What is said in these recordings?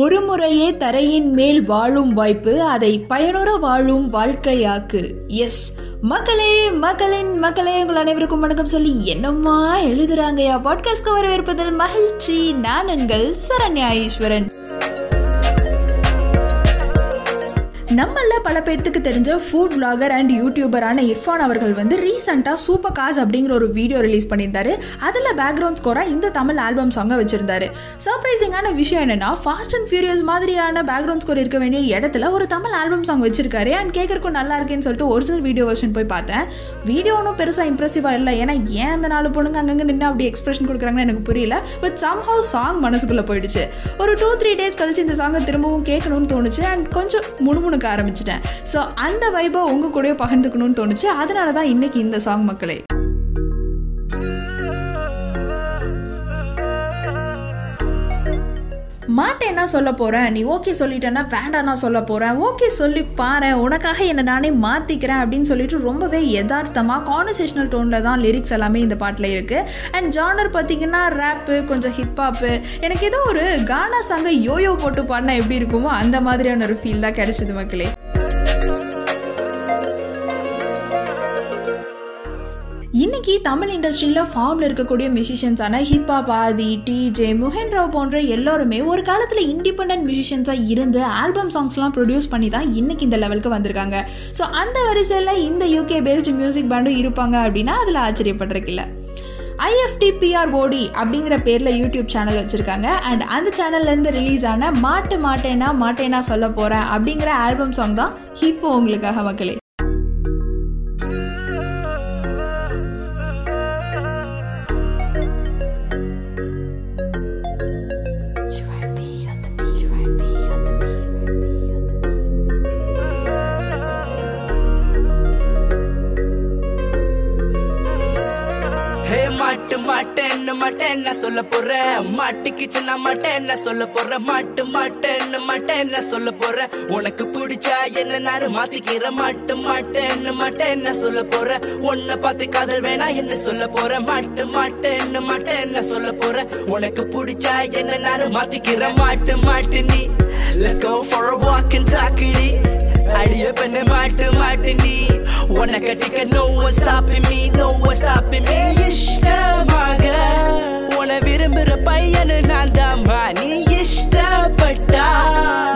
ஒரு முறையே தரையின் மேல் வாழும் வாய்ப்பு அதை பயனுற வாழும் வாழ்க்கையாக்கு. எஸ் மக்களே மக்களின் மக்களே உங்கள் அனைவருக்கும் வணக்கம் சொல்லி என்னம்மா எழுதுறாங்கயா பாட்காஸ்ட்க்கு வரவேற்பதில் மகிழ்ச்சி. நான் உங்கள் சரண்யா ஈஸ்வரன் நம்மள பல பேர்த்துக்கு தெரிஞ்ச ஃபுட் vlogger அண்ட் யூடியூபரான இர்ஃபான் அவர்கள் வந்து ரீசெண்டாக சூப்பர் காஸ் அப்படிங்கிற ஒரு வீடியோ ரிலீஸ் பண்ணியிருந்தாரு. அதில் பேக்ரவுண்ட் ஸ்கோராக இந்த தமிழ் ஆல்பம் சாங்கை வச்சிருந்தாரு. சர்ப்ரைசிங்கான விஷயம் என்னன்னா ஃபாஸ்ட் அண்ட் ஃபியூரியஸ் மாதிரியான பேக்ரவுண்ட் ஸ்கோர் இருக்க வேண்டிய இடத்துல ஒரு தமிழ் ஆல்பம் சாங் வச்சிருக்காரு. அண்ட் கேட்கறக்கும் நல்லா இருக்கேன்னு சொல்லிட்டு ஒரிஜினல் வீடியோ வெர்ஷன் போய் பார்த்தேன். வீடியோ ஒன்றும் பெருசாக இம்ப்ரெசிவாக இல்லை. ஏன்னா ஏன் அந்த நாலு பொண்ணுங்க அங்கங்கே நின்று அப்படி எக்ஸ்பிரஷன் கொடுக்குறாங்கன்னு எனக்கு புரியல. பட் சம்ஹவ் சாங் மனசுக்குள்ளே போயிடுச்சு. ஒரு டூ த்ரீ டேஸ் கழிச்சு இந்த சாங்கை திரும்பவும் கேட்கணும்னு தோணுச்சு. அண்ட் கொஞ்சம் முணுமுணுக்க ஆரம்பிச்சிட்டேன். ஸோ அந்த வைபை உங்கள் கூடயே பகிர்ந்துக்கணும்னு தோணுச்சு. அதனால தான் இன்னைக்கு இந்த சாங் மக்களே. மாட்டேன்னா சொல்ல போகிறேன் நீ ஓகே சொல்லிட்டேன்னா வேண்டாம்னா சொல்ல போகிறேன் ஓகே சொல்லி பாரு உனக்காக என்னை நானே மாற்றிக்கிறேன் அப்படின்னு சொல்லிட்டு ரொம்பவே யதார்த்தமாக கான்வர்சேஷனல் டோனில் தான் லிரிக்ஸ் எல்லாமே இந்த பாட்டில் இருக்குது அண்ட் ஜானர் பார்த்தீங்கன்னா ரேப்பு கொஞ்சம் ஹிப்ஹாப்பு எனக்கு ஏதோ ஒரு கானா சாங்கை யோயோ போட்டு பாடினா எப்படி இருக்குமோ அந்த மாதிரியான ஒரு ஃபீல் தான் கிடைச்சது மக்களே. இன்னைக்கு தமிழ் இண்டஸ்ட்ரியில் ஃபார்மில் இருக்கக்கூடிய மியூசிஷியன்ஸான hip hop Aadhi DJ Mugen Rao போன்ற எல்லாருமே ஒரு காலத்தில் இண்டிபெண்ட் மியூசிஷியன்ஸாக இருந்து ஆல்பம் சாங்ஸ்லாம் ப்ரொடியூஸ் பண்ணி தான் இன்னைக்கு இந்த லெவலுக்கு வந்திருக்காங்க. ஸோ அந்த வரிசையில் இந்த யூகே பேஸ்டு மியூசிக் பேண்டும் இருப்பாங்க அப்படின்னா அதில் ஆச்சரியப்படுறக்கில்ல ஐஎஃப்டிபிஆர் ஓடி அப்படிங்கிற பேரில் யூடியூப் சேனல் வச்சுருக்காங்க. அண்ட் அந்த சேனல்லேருந்து ரிலீஸ் ஆன மாட்டு மாட்டேனா மாட்டேனா சொல்ல போகிறேன் அப்படிங்கிற ஆல்பம் சாங் தான் இப்போ உங்களுக்காக மக்களே. மாட்டேன்னு மாட்டேன்னு சொல்ல போற மாட்டுக்குச்சு நான் மாட்டேன்னு சொல்ல போற மாட்டு மாட்டேன்னு மாட்டேன்னு சொல்ல போற உனக்கு பிடிச்சா என்ன நானு மாத்திக்கிற? மாட்டு மாட்டேன்னு மாட்டேன்னு சொல்ல போற உன்னை பார்த்து காதல் வேணா என்ன சொல்ல போற மாட்டு மாட்டேன்னு மாட்டேன்னு சொல்ல போற உனக்கு பிடிச்சா என்ன நானு மாத்திக்கிற? மாட்டு மாட்டு நீ. Let's go for a walk and talk it அடிய பண்ண மாட்டு மாட்டு நீ. உன்னை கட்டிக்க no one stopping me no one stopping me. இஷ்டம். பையனு நான் தாம்பா நீ இஷ்டப்பட்டா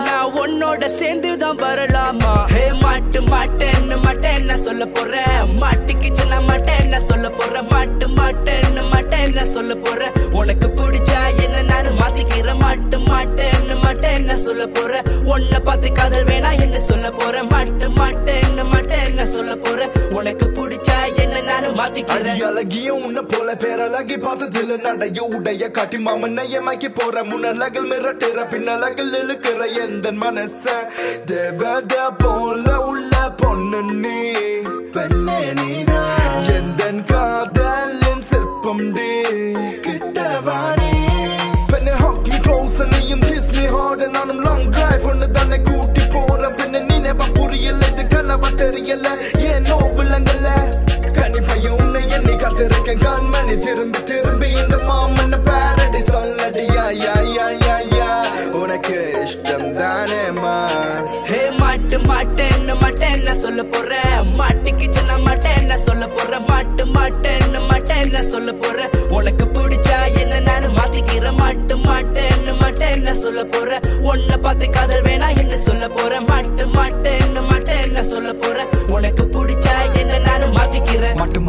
நான் உன்னோட சேர்ந்து தான் வரலாமா? ஹே மாட்டு மாட்டேன்னு மாட்டேன்னு சொல்ல போற? மாட்டுக்குச்சு நான் மாட்டேன்னு சொல்ல போற? மாட்டு மாட்டேன்னு மாட்டேன்னு சொல்ல போற? உனக்கு பிடிச்சா என்ன நான் மாத்திக்கிற மாட்டு மாட்டேன்னு மாட்டேன்னு சொல்ல போற? உன்னை பார்த்து காதல் வேணா என்ன சொல்ல போற? மாட்டு மாட்டேன் மாத்திக்கிறேன் அடி அழகியும் உன்னை போல பேரழகி பார்த்ததில்ல நடைய உடைய காட்டி மாமன் ஏமாக்கி போற முன்னழகில் மிரட்டுற பின்னழகில் இழுக்கிற எந்த மனச? தேவத போல உள்ள பொண்ணு நீ பெண்ணே நீதான் எந்த காதலின் சிற்பம் டே கிட்டவானே பெண்ணே hug me close நீயும் kiss me hard நானும் long drive ஒன்னு தானே கூட்டி போறேன். பெண்ணே நினைவா புரியல இது கனவா தெரியல. ஏனோ சொல்ல போற? மாட்டுக்குச்சு நான் மாட்டேன்னு சொல்ல போற. மாட்டு மாட்டேன்னு என்ன சொல்ல போற. உனக்கு பிடிச்சா என்ன நானு மாத்திக்கிற? மாட்டு மாட்டேன்னு என்ன சொல்ல போற. உன்னை பார்த்து காதல் வேணா என்ன சொல்ல போற? மாட்டு மாட்டேன்னு என்ன சொல்ல போற. உனக்கு பிடிச்சா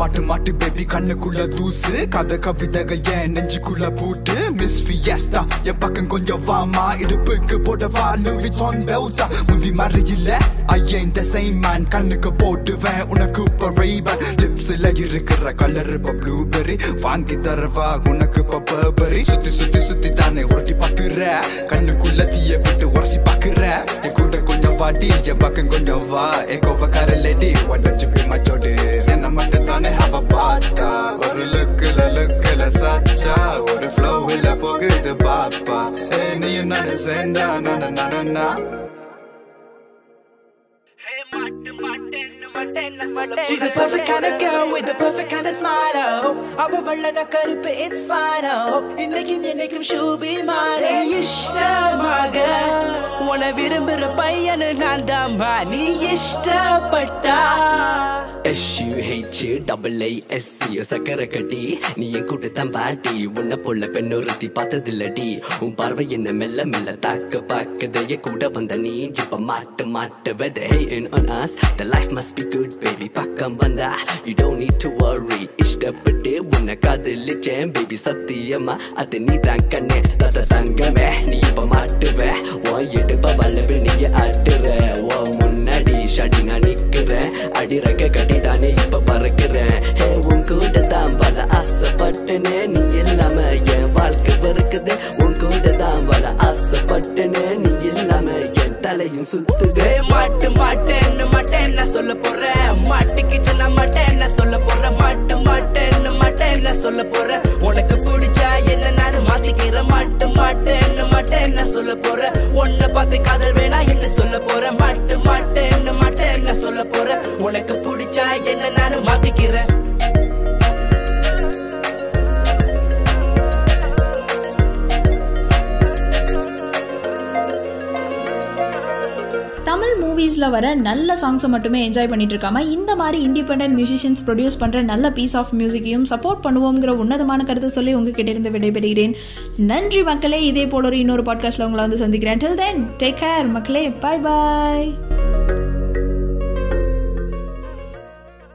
மாட்டு மாட்டு பேபி கண்ணுக்குள்ள தூசு. கதை கவிதைகள் ஏன் நெஞ்சுக்குள்ள பூட்டு? மிஸ் ஃபியஸ்டா என் பக்கம் கொஞ்சம் வாமா. இடுப்புக்கு போடவா லூவி ஜான் பெல்டா முந்தி மாதிரி இல்ல. ஐ இந்த the same கண்ணுக்கு போட்டுவேன் உனக்கு இப்ப ரேபன் லிப்ஸ்ல இருக்கிற கலர் இப்ப ப்ளூபெரி வாங்கி தரவா உனக்கு இப்ப பர்பரி சுத்தி சுத்தி சுத்தி தானே உரட்டி பாக்குற. கண்ணுக்குள்ள தீய விட்டு உரசி பாக்குற. என் கூட கொஞ்சம் வாடி என் பக்கம் கொஞ்சம் வா. என் கோபக்கார லேடி உடஞ்சு போய் மச்சோடு தானே அவ பார்த்தா. ஒரு லுக்குல லுக்குல சச்சா. ஒரு ஃப்ளோவில் போகுது பாப்பா. ஏ நீயும் நானும் சேர்ந்தா? நான நானா She's a perfect kind of girl with a perfect kind of smile oh. அவ வள்ளன கருப்பு it's fine oh. இன்னைக்கும் என்னைக்கும் ஷூபி மாறே இஷ்டமாக உன விரும்புற பையனு நான் தாம்மா நீ இஷ்டப்பட்டா. எஸ்யூஹெச் டபுள் ஐ எஸ்சியோ சக்கரை கட்டி. நீ என் கூட்டத்தான் பாட்டி. உன்னை போல பெண்ணொருத்தி பார்த்ததில்லடி உன் பார்வை என்ன மெல்ல மெல்ல தாக்க பார்க்கதைய கூட வந்த நீ இப்ப மாட்டு மாட்டு வெத. Hey in on as the life must be good baby பக்கம் வந்தா you don't need to worry இஷ்டப்பட்டு உன்னை காதலிச்சேன் பேபி சத்தியமா அது நீ தான் கண்ணே. தத்த தங்கமே நீ இப்ப மாட்டுவ. உன் எடுப்ப வல்லவே நீ ஆட்டுற. உன் முன்னாடி ஷடி நான் நிக்கிறேன் அடிரக என் தலையும் சுத்துது. ஏய், மாட்டு மாட்டேன்னு மாட்டேன்னு சொல்ல போறேன். மாட்டுக்குச்சு நான் என்ன சொல்ல போறேன். மாட்டு மாட்டேன்னு என்ன சொல்ல போறேன். உனக்கு பிடிச்சா என்ன நானு மாத்திக்கிற மாட்டு மாட்டேன்னு என்ன சொல்ல போறேன். உன்னை பார்த்து காதல் மூவிஸில் வர நல்ல சாங்ஸை மட்டுமே என்ஜாய் பண்ணிட்டு இருக்காம இந்த மாதிரி இண்டிபெண்ட் மியூசிஷியன்ஸ் ப்ரொடியூஸ் பண்ணுற நல்ல பீஸ் ஆஃப் மியூசிக்கையும் சப்போர்ட் பண்ணுவோங்கிற உன்னதமான கருத்தை சொல்லி உங்ககிட்ட இருந்து விடைபெறுகிறேன். நன்றி மக்களே இதே போல ஒரு இன்னொரு பாட்காஸ்ட்டில் உங்களை வந்து சந்திக்கிறேன். டில் தென் டேக் கேர் மக்களே. பாய் பாய்